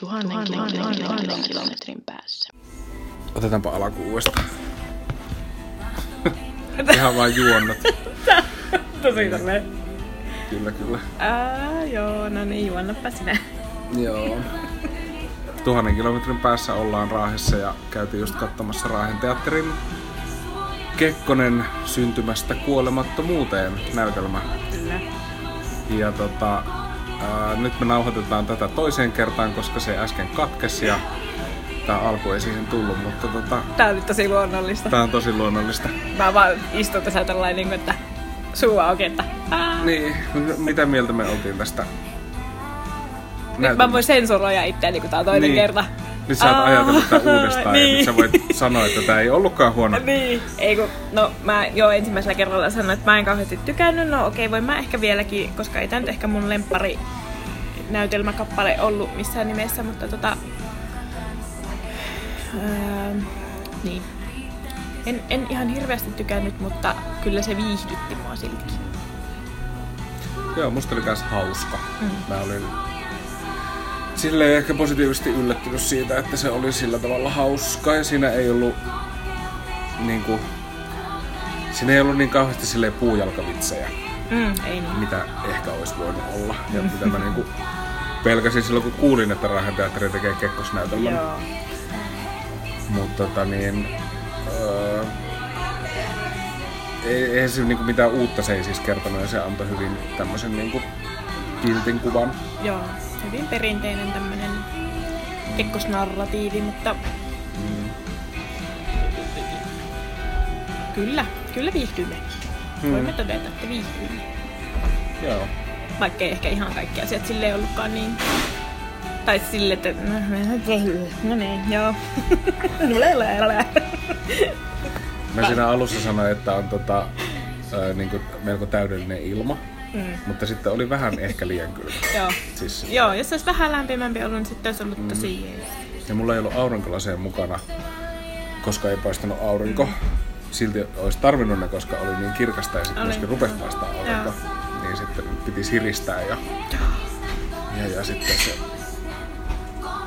Tuhannen, tuhannen, tuhannen, tuhannen kilometrin päässä. Otetaanpa alku uudestaan. Ihan vain juonnat. Tosi tälleen. Kyllä, kyllä. Ää, joo, no niin, juonnappa sinä. Joo. Tuhannen kilometrin päässä ollaan Raahessa ja käytiin just katsomassa Raahen teatterin Kekkonen syntymästä kuolemattomuuteen näytelmä. Kyllä. Ja tota, ää, nyt me nauhoitetaan tätä toiseen kertaan, koska se äsken katkesi ja tää alku ei siihen tullut, mutta tota, Tää on nyt tosi luonnollista. tää on tosi luonnollista. Mä vaan istun tässä tällainen, niin kuin, että suu auki, että aa. Niin, mitä mieltä me oltiin tästä? Nyt mä voin sensuroida itseäni, kun tää on toinen Niin. kerta. Nyt sä oot Aa, ajatellut tää uudestaan ja niin. nyt sä voit sanoa, että tää ei ollutkaan huono. Niin, ei kun, no mä jo ensimmäisellä kerralla sanoin, että mä en kauheasti tykännyt, no okei, voin mä ehkä vieläkin, koska ei tää nyt ehkä mun lempari näytelmäkappale ollut missään nimessä, mutta tota... Öö, niin. En, en ihan hirveästi tykännyt, mutta kyllä se viihdytti mua siltikin. Joo, musta oli kans hauska. Mm. Mä olin silleen ehkä positiivisesti yllättynyt siitä, että se oli sillä tavalla hauska ja siinä ei ollut niinku, siinä ei ollut niin kauheasti silleen puujalkavitsejä, Mm, ei niin. mitä ehkä olisi voinut olla. Ja mitä mä niinku pelkäsin silloin, kun kuulin, että Raahen teatteri tekee kekkosnäytelmän. Joo. Mutta tota niin... Öö, ei, eihän se niinku mitään uutta se ei siis kertonut ja se antoi hyvin tämmöisen niinku kiltin kuvan. Joo, hyvin perinteinen tämmönen kekkosnarratiivi, mutta Mm. kyllä, kyllä viihtyimme. Hmm. Voimme todeta, että viihtyimme. Joo. Vaikka ei ehkä ihan kaikki asiat silleen ollutkaan niin... Tai sille, että... No niin, joo. Mä siinä alussa sanoin, että on tota, ää, niinku melko täydellinen ilma, Mm. mutta sitten oli vähän ehkä liian kylmä. Joo. Siis, Joo, jos olisi vähän lämpimämpi ollut, niin sitten olisi ollut tosi jees. ja mulla ei ollut aurinkolaseja mukana, koska ei paistanut aurinko. Silti olisi tarvinnut ne, koska oli niin kirkasta ja sitten myöskin rupesi paistaa aurinko. Niin sitten piti siristää ja, ja, ja sitten se...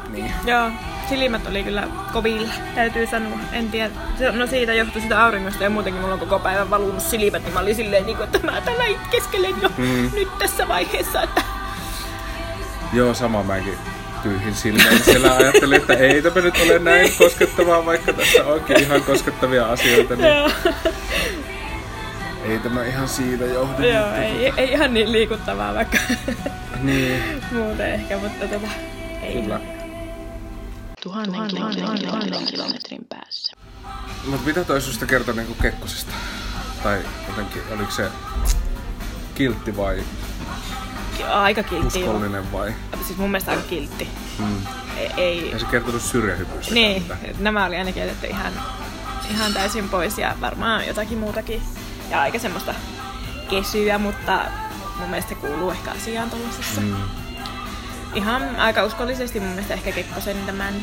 Niin. Joo, silmät oli kyllä kovilla, täytyy sanoa. En tiedä, se- no siitä johtui sitä auringosta ja muutenkin mulla on koko päivän valunut silmät, niin mä olin silleen, niin kuin, että mä täällä itkeskelen jo Mm. nyt tässä vaiheessa, että Joo, sama mäkin pyyhin silmään. Siellä ajattelin, että ei tämä nyt ole näin koskettavaa, vaikka tässä onkin ihan koskettavia asioita, niin ei tämä ihan siitä johdu. joo mutta ei, ei, ihan niin liikuttavaa vaikka Niin, muuten ehkä, mutta tota, ei. kyllä. Tuhannen, tuhannen, tuhannen, tuhannen kilometrin päässä. Mutta mitä toi susta kertoi niinku Kekkosesta? Tai jotenkin, oliko se kiltti vai Aika kiltti uskollinen vai? Siis mun mielestä aika kiltti. Mm. Ei, ei Ei se kertonut syrjähypyistä. Niin, nämä oli ainakin jätetty ihan, ihan täysin pois ja varmaan jotakin muutakin. Ja aika semmoista kesyä, mutta mun mielestä se kuuluu ehkä asiaan tollasessa. Mm. Ihan aika uskollisesti mun mielestä ehkä Kekkosen tämän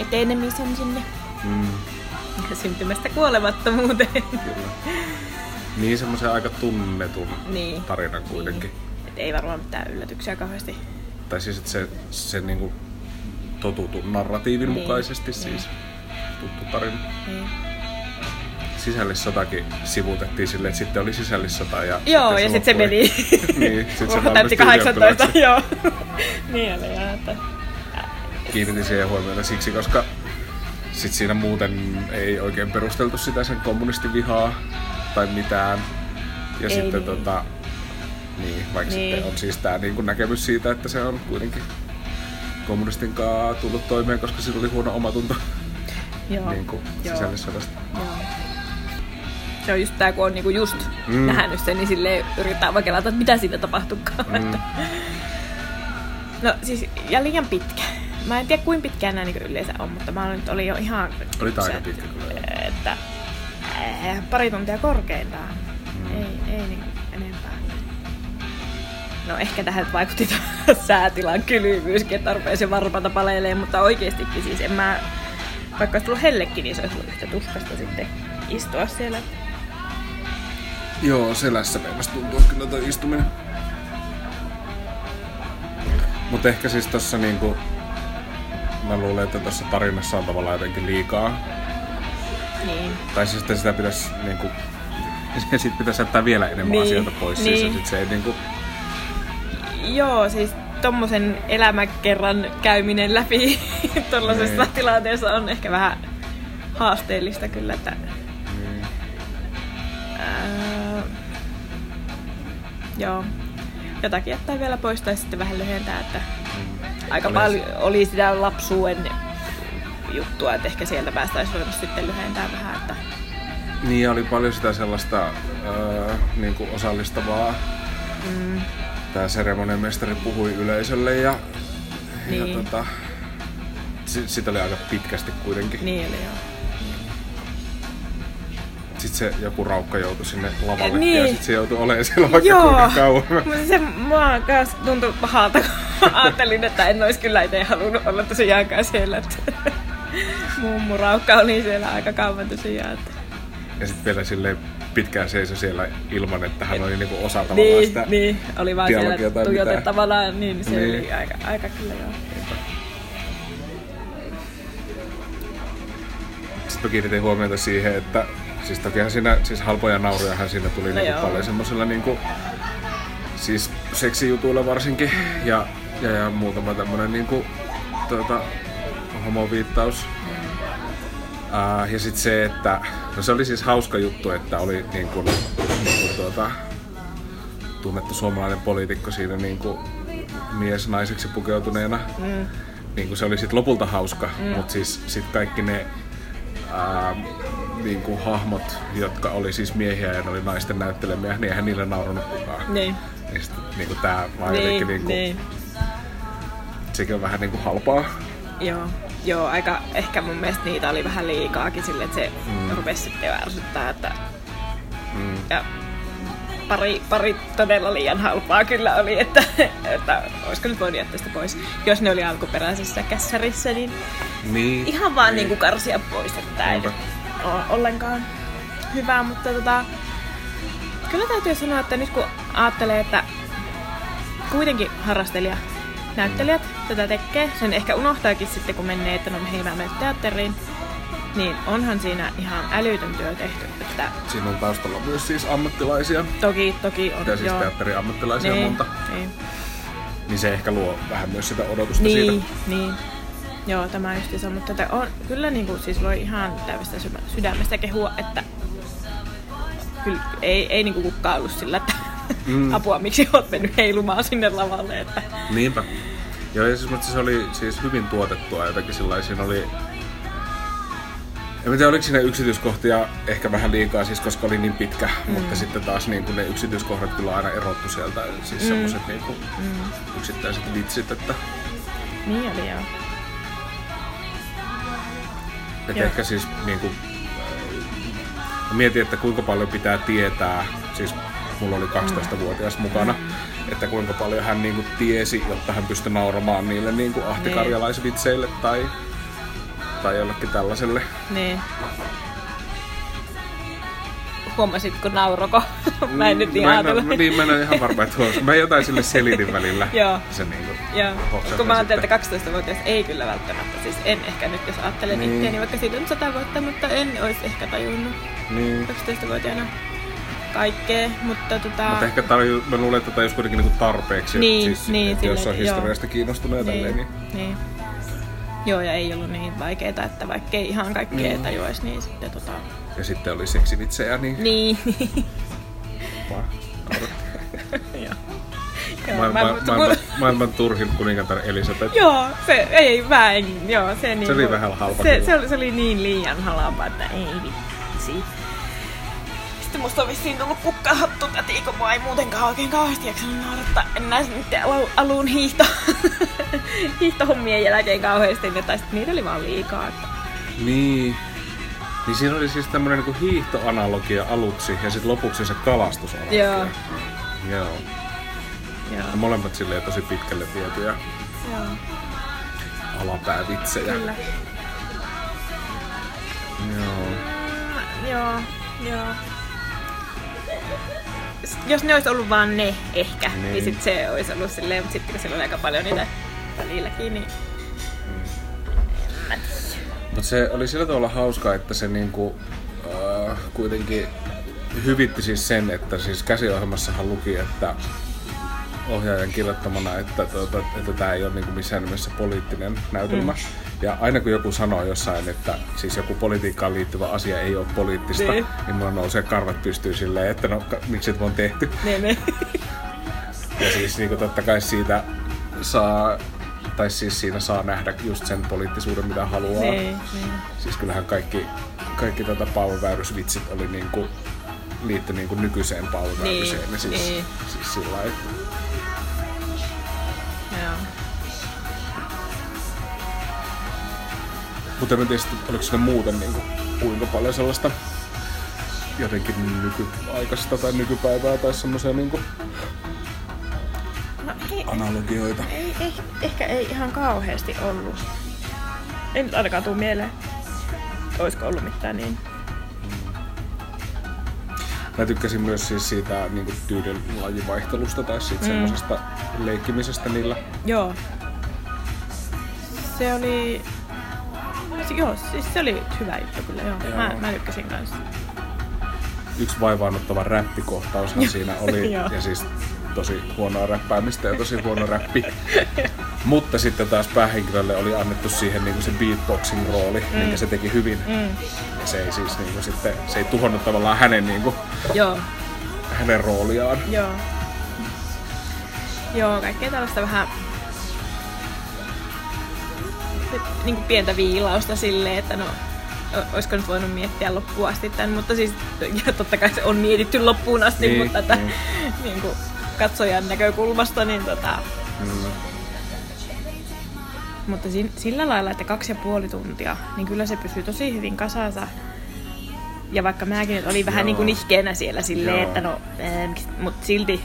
etenemisen sinne Mm. syntymästä kuolemattomuuteen. Kyllä. Niin semmoisen aika tunnetun niin. tarinan kuitenkin. Et ei varmaan mitään yllätyksiä kauheasti. Tai siis, että se, se niinku totutun narratiivin Niin, mukaisesti niin. siis tuttu tarina. Niin. Sisällissotakin sivuutettiin silleen, että sitten oli sisällissota ja Joo, ja sitten se meni. niin, sitten se Täytti valmistui 18, ylioppilaaksi. joo. niin oli joo, että... Kiinnitin siihen huomiota siksi, koska sit siinä muuten ei oikein perusteltu sitä sen kommunistivihaa tai mitään. Ja Ei sitten niin. tota, niin, vaikka Niin. sitten on siis tää niin näkemys siitä, että se on kuitenkin kommunistin kanssa tullut toimeen, koska sillä oli huono omatunto Joo. niin kuin sisällissodasta. Joo. Se on just tää, kun on niinku just Mm. nähnyt sen, niin sille yrittää vakelata, että mitä siinä tapahtukaan. Mm. No siis, ja liian pitkä. Mä en tiedä, kuinka pitkään nämä niin yleensä on, mutta mä nyt oli jo ihan... Oli aika pitkä kyllä. Että äh, pari tuntia korkeintaan. Mm. Ei, ei niin enempää. No ehkä tähän vaikutti säätilan kylmyyskin, että rupesi varpata paleilemaan, mutta oikeestikin siis en mä... Vaikka olisi tullut hellekin, niin se olisi ollut yhtä tuskasta sitten istua siellä. Joo, selässä meinas tuntuu kyllä toi istuminen. Mutta ehkä siis tossa niinku mä luulen, että tuossa tarinassa on tavallaan jotenkin liikaa. Niin. Tai siis että sitä pitäisi niinku, sit pitäisi jättää vielä enemmän Niin, asioita pois. Siis, niin. ja sit se ei niinku, Joo, siis tommosen elämäkerran käyminen läpi tuollaisessa Niin. tilanteessa on ehkä vähän haasteellista kyllä, että niin, ää, joo, jotakin jättää vielä pois tai sitten vähän lyhentää, että aika Oli paljon oli sitä lapsuuden juttua, että ehkä sieltä päästäisiin voinut sitten lyhentää vähän, että niin oli paljon sitä sellaista öö, niinku osallistavaa. mm, Tää seremoniamestari puhui yleisölle ja, Niin. ja tota, sit, sit oli aika pitkästi kuitenkin. niin oli joo. Sitten se joku raukka joutui sinne lavalle Niin. ja sitten se joutui olemaan siellä vaikka Joo, kuinka kauan. mutta se mua kanssa tuntui pahalta, kun ajattelin, että en olisi kyllä itse halunnut olla tosiaankaan siellä. Että mummu raukka oli siellä aika kauan tosiaan. Että. Ja sitten vielä silleen pitkään seisoi siellä ilman, että hän oli niinku osa tavallaan Niin, sitä. niin, oli vaan siellä tuijotettavana, niin se Niin. oli aika, aika kyllä joo. Sitten mä kiinnitin huomiota siihen, että siis tokihan siinä, siis halpoja naurujahan siinä tuli No niinku joo. paljon semmosella niinku, siis seksijutuilla varsinkin ja, ja, ja muutama tämmönen niinku, tuota, homoviittaus. Uh, ja sitten se, että no se oli siis hauska juttu, että oli niinku, niinku tuota, tunnettu suomalainen poliitikko siinä niinku mies naiseksi pukeutuneena. Mm. Niin kuin se oli sit lopulta hauska, mm. mutta siis sit kaikki ne ää, niin kuin hahmot, jotka oli siis miehiä ja ne oli naisten näyttelemiä, niin eihän niille naurannut kukaan. Niin, Niin sit, niin kuin tää vaan niin, jotenkin niin kuin, niin. sekin on vähän niin kuin halpaa. Joo, joo, aika, ehkä mun mielestä niitä oli vähän liikaakin sille, että se mm. rupesi sitten jo ärsyttää, että Mm. ja pari, pari todella liian halpaa kyllä oli, että, että olisiko nyt voinut jättää sitä pois. Jos ne oli alkuperäisessä kässärissä, niin Niin. ihan vaan niinku karsia pois, että ole ollenkaan hyvä, mutta tota, kyllä täytyy sanoa, että nyt kun ajattelee, että kuitenkin harrastelija näyttelijät tätä tekee, sen ehkä unohtaakin sitten kun menee, että no hei mä menen teatteriin, niin onhan siinä ihan älytön työ tehty, että Siinä on taustalla myös siis ammattilaisia, toki, toki on, ja siis joo. teatteriammattilaisia niin, monta. Niin, Niin se ehkä luo vähän myös sitä odotusta niin, siitä. niin. Joo, tämä justiinsa, mutta tätä on kyllä niin kuin, siis voi ihan täydestä sydä- sydämestä kehua, että kyllä ei, ei niin kuin kukaan ollut sillä, että Mm. apua, miksi oot mennyt heilumaan sinne lavalle, että Niinpä. Joo, ja siis, mutta se oli siis hyvin tuotettua jotenkin sillä siinä oli... En tiedä, oliko siinä yksityiskohtia ehkä vähän liikaa, siis koska oli niin pitkä, mm. mutta sitten taas niin kuin ne yksityiskohdat kyllä aina erottu sieltä, siis mm. semmoiset niin kuin mm, yksittäiset vitsit, että, niin oli joo. Joo. ehkä siis niin kuin, mä mietin, että kuinka paljon pitää tietää, siis mulla oli 12-vuotias mukana, että kuinka paljon hän niin kuin tiesi, jotta hän pystyi nauramaan niille niin kuin ahtikarjalaisvitseille tai, tai jollekin tällaiselle. Niin. Huomasitko nauroko? mä en nyt mä, ihan en, ajatellut. mä, niin, mä en ole ihan varma, että huomasin. Mä jotain sille selitin välillä. Joo. Se niin kuin, Joo, kun mä ajattelen, sitten. että 12-vuotias ei kyllä välttämättä, siis en ehkä nyt jos ajattelen Niin. niin. itseäni, vaikka siitä on 100 vuotta, mutta en olisi ehkä tajunnut Niin. 12-vuotiaana kaikkea, mutta tota... Mutta ehkä tarju, mä luulen, että tajus kuitenkin niinku tarpeeksi. Niin, siis, niin, että jos on historiasta kiinnostunut ja tälleen, niin niin. Joo, ja ei ollut niin vaikeeta, että vaikka ei ihan kaikkea Niin. niin. tajuaisi, niin sitten tota... Ja sitten oli seksivitsejä, niin Niin. vaan maailman, kun- maailman turhin kuningatar Elisabeth. Joo, se ei en, joo, se, niin, oli vähän halpa se, se, oli, se oli niin liian halpa, että ei vitsi. Sitten musta on vissiin tullut kukkahattu täti, kun mua ei muutenkaan oikein kauheasti jaksanut naurattaa enää niiden alu, alun hiihto, hiihtohommien jälkeen kauheasti, tai sitten niitä oli vaan liikaa. Että, Niin. Niin siinä oli siis tämmönen niinku hiihtoanalogia aluksi ja sitten lopuksi se kalastusanalogia. Joo. Joo. joo, Ja molemmat silleen tosi pitkälle vietyjä joo, alapäävitsejä. kyllä. Joo. Mm, Joo, joo. S- Jos ne olisi ollut vaan ne ehkä, niin, Niin. sit se olisi ollut silleen, mutta sitten kun siellä oli aika paljon niitä välilläkin, niin mä tiedä. Mutta se oli sillä tavalla hauska, että se niinku, äh, kuitenkin hyvitti siis sen, että siis käsiohjelmassahan luki, että ohjaajan kirjoittamana, että, tuota, että tämä ei ole niin kuin missään nimessä poliittinen näytelmä. Mm. Ja aina kun joku sanoo jossain, että siis joku politiikkaan liittyvä asia ei ole poliittista, niin, niin mulla nousee karvat pystyy silleen, että no miksi se on tehty. Niin, niin. Ja siis niin kuin totta kai siitä saa tai siis siinä saa nähdä just sen poliittisuuden, mitä haluaa. Niin, niin. Siis kyllähän kaikki, kaikki tota Paavo Väyrys-vitsit oli niinku, liitty niinku nykyiseen Paavo Väyryseen. Niin, siis, niin. siis sillä lailla, että. Mutta en tiedä, oliko siinä muuten niin kuin, kuinka paljon sellaista jotenkin nykyaikaista tai nykypäivää tai semmoisia niin kuin, No, ei, analogioita. ei, ei, ehkä ei ihan kauheasti ollut. Ei nyt ainakaan tuu mieleen. Olisiko ollut mitään niin. Mä tykkäsin myös siis siitä niin kuin, tyylin lajivaihtelusta tai siitä mm. semmoisesta leikkimisestä niillä. Joo. Se oli... Joo, siis se oli hyvä juttu kyllä, joo. Joo. Mä, mä tykkäsin kanssa. Yksi vaivaannuttava räppikohtaushan siinä oli. Ja siis tosi huonoa räppäämistä ja tosi huono räppi. Mutta sitten taas päähenkilölle oli annettu siihen niin kuin se beatboxing rooli, mm. minkä se teki hyvin. Mm. Ja se ei siis niin kuin sitten, se ei tuhonnut tavallaan hänen, niin kuin, Joo, hänen rooliaan. joo. Joo, kaikkea tällaista vähän niin kuin pientä viilausta silleen, että no, olisiko nyt voinut miettiä loppuun asti tämän, mutta siis ja totta kai se on mietitty loppuun asti, Niin, mutta että, niin. niin kuin katsojan näkökulmasta, niin tota, Mm. mutta si- sillä lailla, että kaksi ja puoli tuntia, niin kyllä se pysyy tosi hyvin kasassa. Ja vaikka mäkin nyt olin vähän Joo. niin kuin nihkeenä siellä silleen, Joo. että no, mutta silti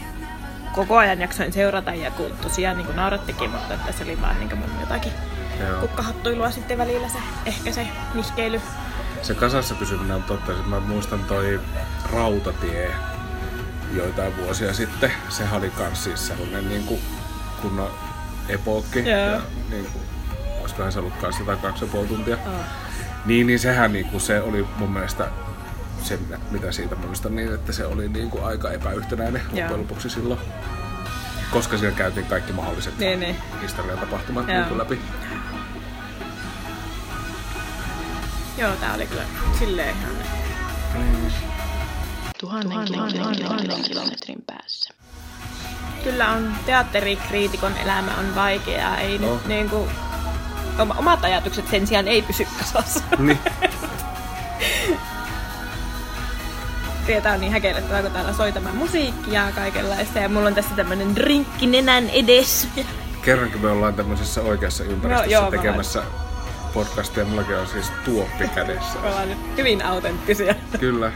koko ajan jaksoin seurata ja kun tosiaan niin kuin naurattikin, mutta että se oli vaan niin kuin jotakin Joo. kukkahattuilua sitten välillä se, ehkä se nihkeily. Se kasassa pysyminen on totta. Mä muistan toi Rautatie joitain vuosia sitten. Se oli kans siis sellainen niin kuin kunnon epookki. Joo. Ja niin kuin, olisikohan se ollut kans jotain kaksi ja puoli tuntia. Oh. Niin, niin sehän niin kuin, se oli mun mielestä se, mitä- mitä siitä muistan, niin että se oli niin kuin aika epäyhtenäinen Joo. loppujen lopuksi silloin. Koska siellä käytiin kaikki mahdolliset Niin, niin. historian tapahtumat Joo. niin läpi. Joo, tää oli kyllä silleen ihan... Tuhannen, tuhannen, tuhannen kilometrin päässä. Kyllä on teatterikriitikon elämä on vaikeaa. Ei No. nyt niin kuin, oma- omat ajatukset sen sijaan ei pysy kasassa. Niin. Tietää on niin häkellettävää, kun täällä soi tämä musiikkia ja kaikenlaista. Ja mulla on tässä tämmönen drinkki nenän edes. Kerrankin me ollaan tämmöisessä oikeassa ympäristössä joo, mä tekemässä podcastia. Mullakin on siis tuoppi kädessä. Ollaan nyt hyvin autenttisia. Kyllä.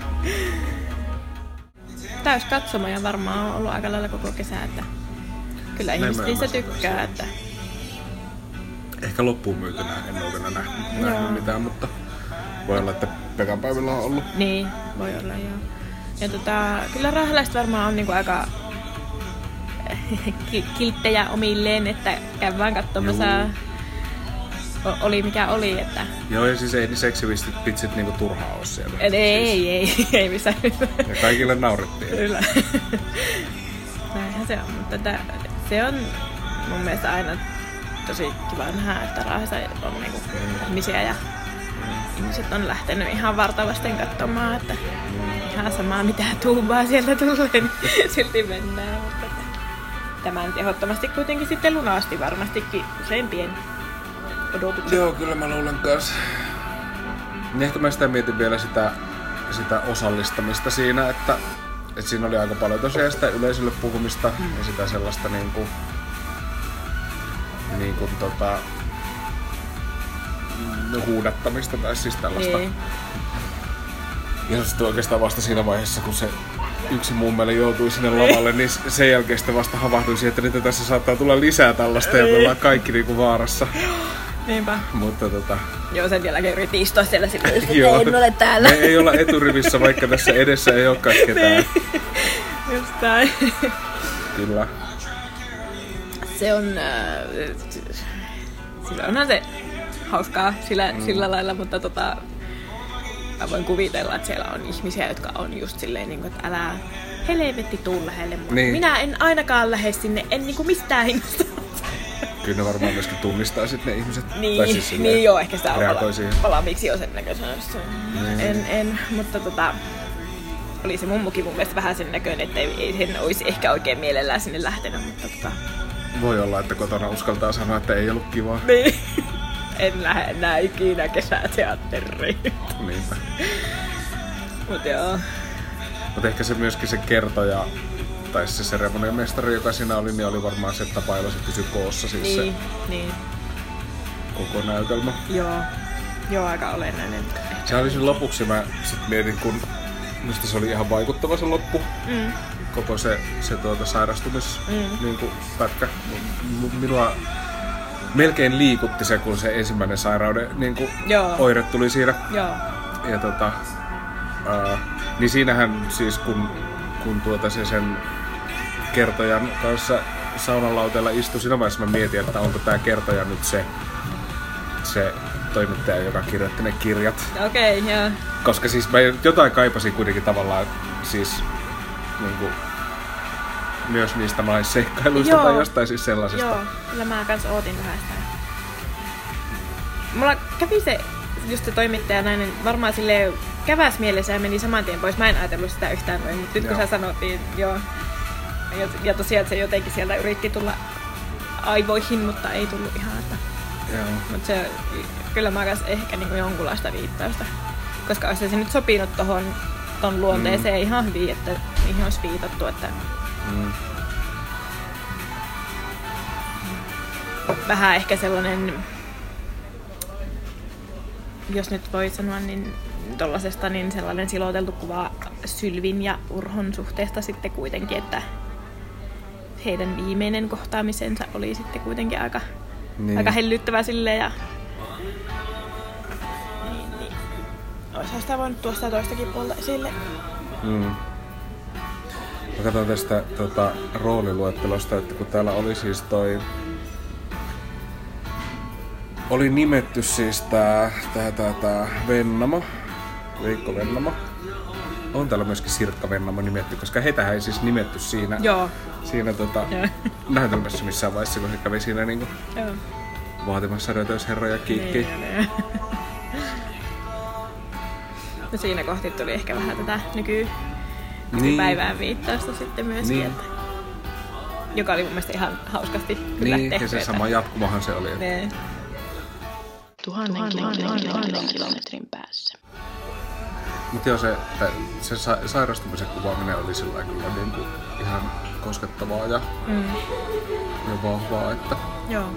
Täys katsomoja varmaan on ollut aika lailla koko kesä, että kyllä ihmiset niistä tykkää, että Ehkä loppuun myytynä en ole vielä nähnyt, Joo. nähnyt mitään, mutta voi olla, että Pekan päivillä on ollut. Niin, voi olla joo. Ja tota, kyllä rahalaiset varmaan on niinku aika ki- kilttejä omilleen, että käydään katsomassa. Juu. Oli mikä oli, että Joo, ja siis ei ne seksivistit pitsit niinku turhaa ole siellä. ei, Siis, ei, ei, ei missään ja kaikille naurettiin. Kyllä. Näinhän se on, mutta tää, se on mun mielestä aina tosi kiva nähdä, että Raahessa on niinku ihmisiä ja ihmiset on lähtenyt ihan vartavasten katsomaan, että ihan samaa mitä tuubaa sieltä tulee, niin silti mennään. Mutta tämän ehdottomasti kuitenkin sitten lunasti varmastikin useimpien odotukset. Joo, kyllä mä luulen kanssa. Niin ehkä mä sitä mietin vielä sitä, sitä osallistamista siinä, että, että siinä oli aika paljon tosiaan sitä yleisölle puhumista mm. ja sitä sellaista niin kuin, niin kuin tota, huudattamista tai siis tällaista. Niin. Ja sitten oikeastaan vasta siinä vaiheessa, kun se yksi mummeli joutui sinne lavalle, niin sen jälkeen sitten vasta havahduin siihen, että nyt tässä saattaa tulla lisää tällaista ja me ollaan kaikki niinku vaarassa. Niinpä. Mutta tota, Joo, sen jälkeen yritin istua siellä silleen, että Joo. en ole täällä. Me ei olla eturivissä, vaikka tässä edessä ei olekaan ketään. Just näin. Kyllä. se on... Äh, siis onhan se hauskaa sillä, mm. sillä lailla, mutta tota, mä voin kuvitella, että siellä on ihmisiä, jotka on just silleen, niin kuin, että älä helvetti tuu lähelle. Mutta Niin. minä en ainakaan lähde sinne, en niin kuin mistään hinnasta. Kyllä ne varmaan myöskin tunnistaa sitten ne ihmiset. Niin, Tai siis niin joo, ehkä sitä on siihen. palaamiksi jo sen näköisenä. En, en, mutta tota, oli se mummukin mun mielestä vähän sen näköinen, että ei, ei sen olisi ehkä oikein mielellään sinne lähtenyt, mutta tota, Voi olla, että kotona uskaltaa sanoa, että ei ollut kivaa. niin. en lähde enää ikinä kesäteatteriin. Niinpä. Mutta joo, Mutta ehkä se myöskin se kertoja, tai se seremoniamestari, joka siinä oli, niin oli varmaan se tapa, jolla se pysyi koossa siis niin, se niin, koko näytelmä. joo. Joo, aika olennainen. Se oli sen lopuksi, mä sit mietin, kun Minusta se oli ihan vaikuttava se loppu. Mm. Koko se, se tuota, sairastumis Mm. niin kuin, pätkä. M- Minua melkein liikutti se, kun se ensimmäinen sairauden niin kuin, Joo. oire tuli siinä. Joo. Ja tota, ää, niin siinähän siis kun, kun tuota se sen kertojan kanssa saunalauteella istui, siinä vaiheessa mä mietin, että onko tämä kertoja nyt se, se toimittaja, joka kirjoitti ne kirjat. Okei, okay, joo. Koska siis mä jotain kaipasin kuitenkin tavallaan siis niin kuin, myös niistä naisseikkailuista Joo. tai jostain siis sellaisesta. Joo, kyllä mä kans ootin vähän sitä. Mulla kävi se, just se toimittaja nainen, varmaan sille käväs mielessä ja meni saman tien pois. Mä en ajatellut sitä yhtään noin, mutta nyt kun Joo. sä sanot, niin joo. Ja, ja tosiaan se jotenkin sieltä yritti tulla aivoihin, mutta ei tullut ihan. Että, mutta se, kyllä mä ehkä niinku jonkunlaista viittausta. Koska olisi se nyt sopinut tohon ton luonteeseen mm. ihan hyvin, että niihin olisi viitattu, että Mm. vähän ehkä sellainen, jos nyt voi sanoa, niin tollasesta niin sellainen siloteltu kuva Sylvin ja Urhon suhteesta sitten kuitenkin, että heidän viimeinen kohtaamisensa oli sitten kuitenkin aika, Niin. aika hellyttävä sille ja niin, niin. Olisihan sitä voinut tuosta toistakin puolta esille. Mm. Mä katson tästä tota, rooliluettelosta, että kun täällä oli siis toi... Oli nimetty siis tää, tää, tää, tää Vennamo, Veikko Vennamo. On täällä myöskin Sirkka Vennamo nimetty, koska heitähän ei siis nimetty siinä, Joo. siinä tota, Joo. näytelmässä missään vaiheessa, kun se kävi siinä niinku Joo. vaatimassa rötöysherroja kiikki. Niin, niin. No siinä kohti tuli ehkä vähän tätä nyky, nykypäivään viittausta sitten myöskin, Niin. että, joka oli mun mielestä ihan hauskasti kyllä Niin, tehty. ja se että- sama jatkumahan se oli. että- Niin. Tuhannen, kilometrin, tuhannen kilometrin päässä. Mutta joo, se, se sa- sairastumisen kuvaaminen oli sillä kyllä niin kuin ihan koskettavaa ja, Mm. ja vahvaa, että Joo.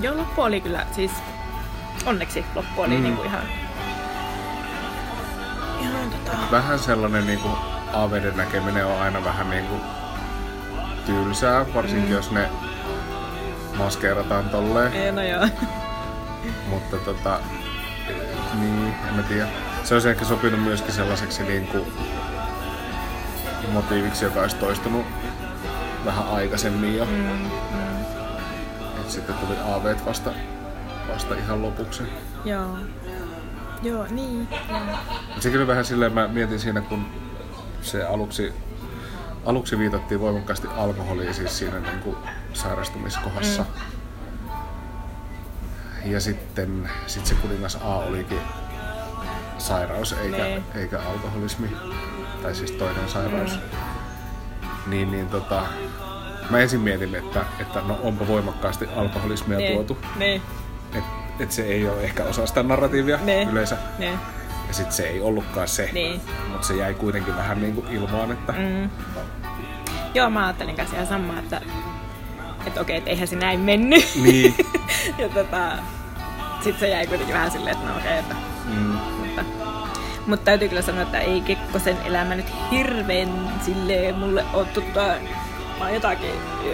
Joo, loppu oli kyllä, siis onneksi loppu oli Mm. mm. niinku ihan... Ihan tota... vähän sellainen niin kuin aaveiden näkeminen on aina vähän niin kuin tylsää, varsinkin mm. jos ne maskeerataan tolleen, Ei, no joo. mutta tota, niin, en mä tiedä. Se olisi ehkä sopinut myöskin sellaiseksi niin kuin motiiviksi, joka olisi toistunut vähän aikaisemmin jo. Mm, mm. Et sitten tuli aaveet vasta, vasta ihan lopuksi. Joo. Joo, niin. Joo. Sekin oli vähän silleen, mä mietin siinä, kun se aluksi, aluksi viitattiin voimakkaasti alkoholiin siis siinä niin kuin sairastumiskohdassa. Mm. Ja sitten sit se kuningas A olikin sairaus eikä, Niin. eikä alkoholismi. Tai siis toinen sairaus. Mm. Niin, niin tota, mä ensin mietin, että, että no onpa voimakkaasti alkoholismia Niin. tuotu. Niin. Että et se ei ole ehkä osa sitä narratiivia Niin. yleensä. Niin. Ja sit se ei ollutkaan se. Niin. Mutta se jäi kuitenkin vähän niinku ilmaan, että... Mm. Joo, mä ajattelin kanssa ihan samaa, että, että okei, että eihän se näin mennyt. Niin. ja tota, sit se jäi kuitenkin vähän silleen, että no okei, että Mm. Mutta, täytyy kyllä sanoa, että ei Kekkosen elämä nyt hirveän silleen mulle ole tuttua. Mä jotakin,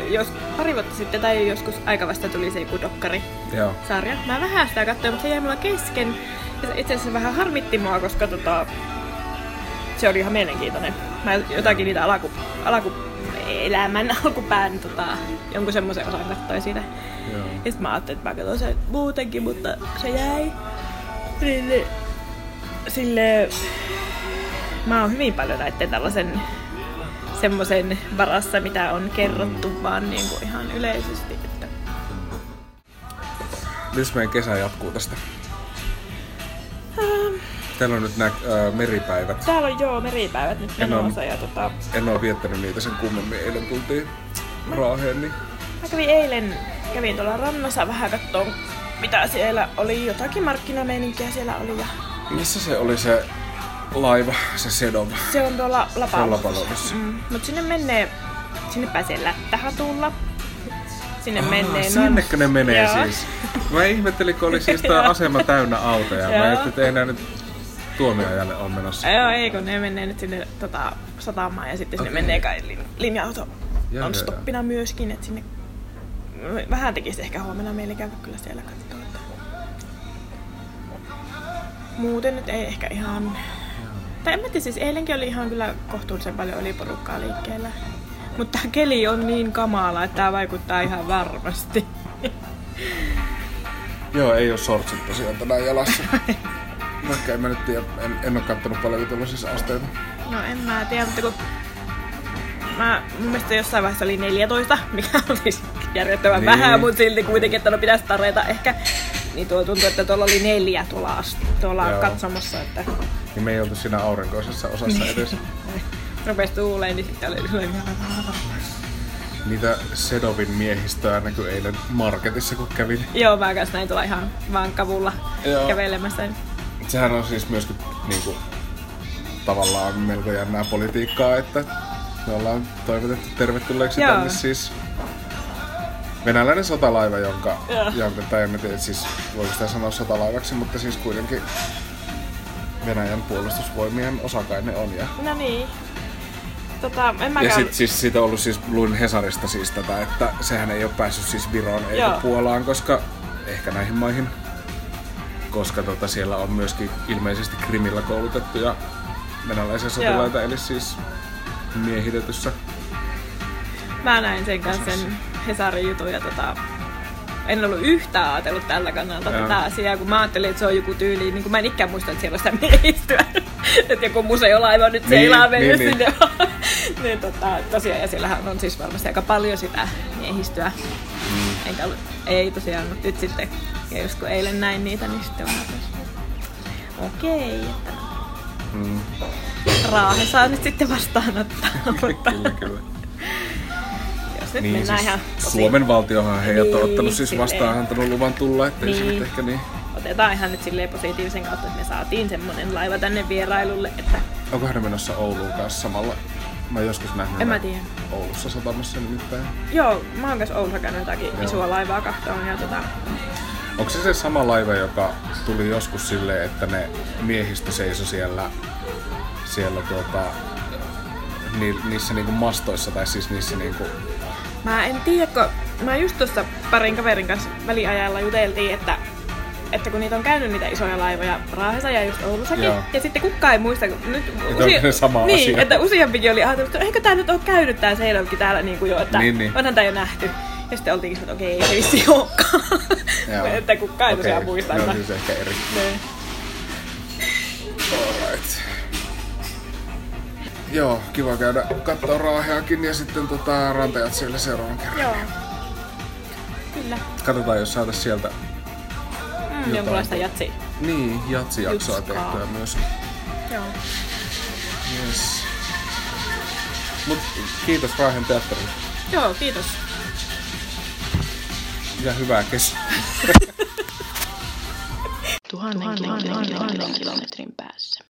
jos pari vuotta sitten tai joskus aika vasta tuli se joku dokkari Joo. sarja. Mä vähän sitä katsoin, mutta se jäi mulla kesken. Ja se itse asiassa vähän harmitti mua, koska tota, se oli ihan mielenkiintoinen. Mä jotakin niitä alaku, alaku elämän alkupään tota, jonkun semmoisen osan kattoi siitä. Joo. Ja sitten mä ajattelin, että mä katson sen muutenkin, mutta se jäi. Sille, sille mä oon hyvin paljon näiden tällaisen semmoisen varassa, mitä on kerrottu, vaan niin kuin ihan yleisesti. Että... Nyt meidän kesä jatkuu tästä. Täällä on nyt nämä ää, meripäivät. Täällä on joo meripäivät nyt En oo- menossa ja tota, En oo viettänyt niitä sen kummemmin. Eilen tultiin Raaheen, niin Mä kävin eilen, kävin tuolla rannassa vähän katsoa, mitä siellä oli. Jotakin markkinameininkiä siellä oli ja missä se oli se laiva, se Sedov? se on tuolla Lapalossa. Mm, mut sinne menee, sinne pääsee lättähatulla. Sinne Aa, menee sinnekö ne menee Joo. siis? Mä ihmettelin, kun oli siis tää asema täynnä autoja. Mä ajattelin, että ei nää nyt tuomioajalle on menossa. Joo, ei kun ne menee nyt sinne tota, satamaan ja sitten sinne Okei. menee kai lin, linja-auto on stoppina myöskin, että sinne vähän tekisi ehkä huomenna meille käydä kyllä siellä katsoa. Muuten nyt ei ehkä ihan... Tai en mä tiedä, siis eilenkin oli ihan kyllä kohtuullisen paljon oli porukkaa liikkeellä. Mutta tää keli on niin kamala, että tää vaikuttaa ihan varmasti. Joo, ei oo sortsit tosiaan tänään jalassa. Vaikka en mä nyt tiedä, en, en oo kattonut paljon tuollaisissa asteita. No en mä tiedä, mutta kun mä, mun mielestä jossain vaiheessa oli 14, mikä oli siis järjettömän niin. vähän, mutta silti kuitenkin, että no pitäisi tarjota ehkä. Niin tuo tuntui, että tuolla oli neljä tuolla, ast- tuolla Joo. katsomassa, että Niin me ei oltu siinä aurinkoisessa osassa edes. rupesi tuuleen, niin sitten oli sellainen Niitä Sedovin miehistöä näkyi eilen marketissa, kun kävin. Joo, mä kanssa näin tuolla ihan vaan kavulla Joo. kävelemässä. Sehän on siis myöskin niinku, tavallaan melko jännää politiikkaa, että me ollaan toivotettu tervetulleeksi Joo. tänne siis venäläinen sotalaiva, jonka, Joo. jonka tai en mä tiedä, siis voiko sitä sanoa sotalaivaksi, mutta siis kuitenkin Venäjän puolustusvoimien osakainen on. Ja, No niin. Tota, en ja mäkään... sit, siis siitä on ollut siis, luin Hesarista siis tätä, että sehän ei ole päässyt siis Viroon eikä Joo. Puolaan, koska ehkä näihin maihin, koska tota, siellä on myöskin ilmeisesti Krimillä koulutettuja venäläisiä sotilaita, eli siis miehitetyssä. Mä näin sen kanssa sen Hesarin jutun ja tota, en ollut yhtään ajatellut tällä kannalta Joo. tätä asiaa, kun mä ajattelin, että se on joku tyyli, niin kuin mä en ikään muista, että siellä on sitä miehistöä. että joku museolaiva nyt Niin, seilaa mennyt niin, sinne. niin tota, tosiaan, ja siellähän on siis varmasti aika paljon sitä miehistöä. Mm. Enkä ollut, ei tosiaan, mutta nyt sitten, ja just kun eilen näin niitä, niin sitten on okei, että Mm, Raahe saa nyt sitten vastaanottaa. mutta kyllä, kyllä. Nyt Niin, mennään siis ihan tosi- Suomen valtiohan heidät on Niin, ottanut siis vastaan antanut luvan tulla, ettei se Niin. nyt ehkä niin. otetaan ihan nyt silleen positiivisen kautta, että me saatiin semmonen laiva tänne vierailulle, että Onkohan ne menossa Ouluun kanssa samalla? Mä oon joskus nähnyt en mä tiedä. Oulussa satamassa nimittäin. Joo, mä oon kanssa Oulussa käynyt jotakin Joo. isoa laivaa kahtoon ja tota, Onko se se sama laiva, joka tuli joskus silleen, että ne miehistö seisoi siellä, siellä tuota, ni, niissä niinku mastoissa, tai siis niissä niinku... mä en tiedä, kun mä just tuossa parin kaverin kanssa väliajalla juteltiin, että että kun niitä on käynyt niitä isoja laivoja Raahessa ja just Oulussakin, Joo. ja sitten kukaan ei muista, kun nyt onko ne sama niin, asia? että useampikin oli ajatellut, että eikö tää nyt ole käynyt tää Seilovki täällä niin kuin jo, että Niin, niin. onhan tää jo nähty. Ja sitten oltiinkin, että okei, ei se vissi olekaan. Että kukaan ei tosiaan Okei, muista. Ne on että- siis ehkä eri. Niin. Joo, kiva käydä kattoo Raaheakin ja sitten tota, rantajat siellä seuraavan kerran. Joo. Kyllä. Katsotaan, jos saatais sieltä Mm, jonkunlaista jatsi. niin, jatsijaksoa Juskaa. tehtyä myös. Joo. Yes. Mut kiitos Raahen teatterille Joo, kiitos. ja hyvää kesää. Tuhannen, tuhannen, tuhannen kilometrin päässä.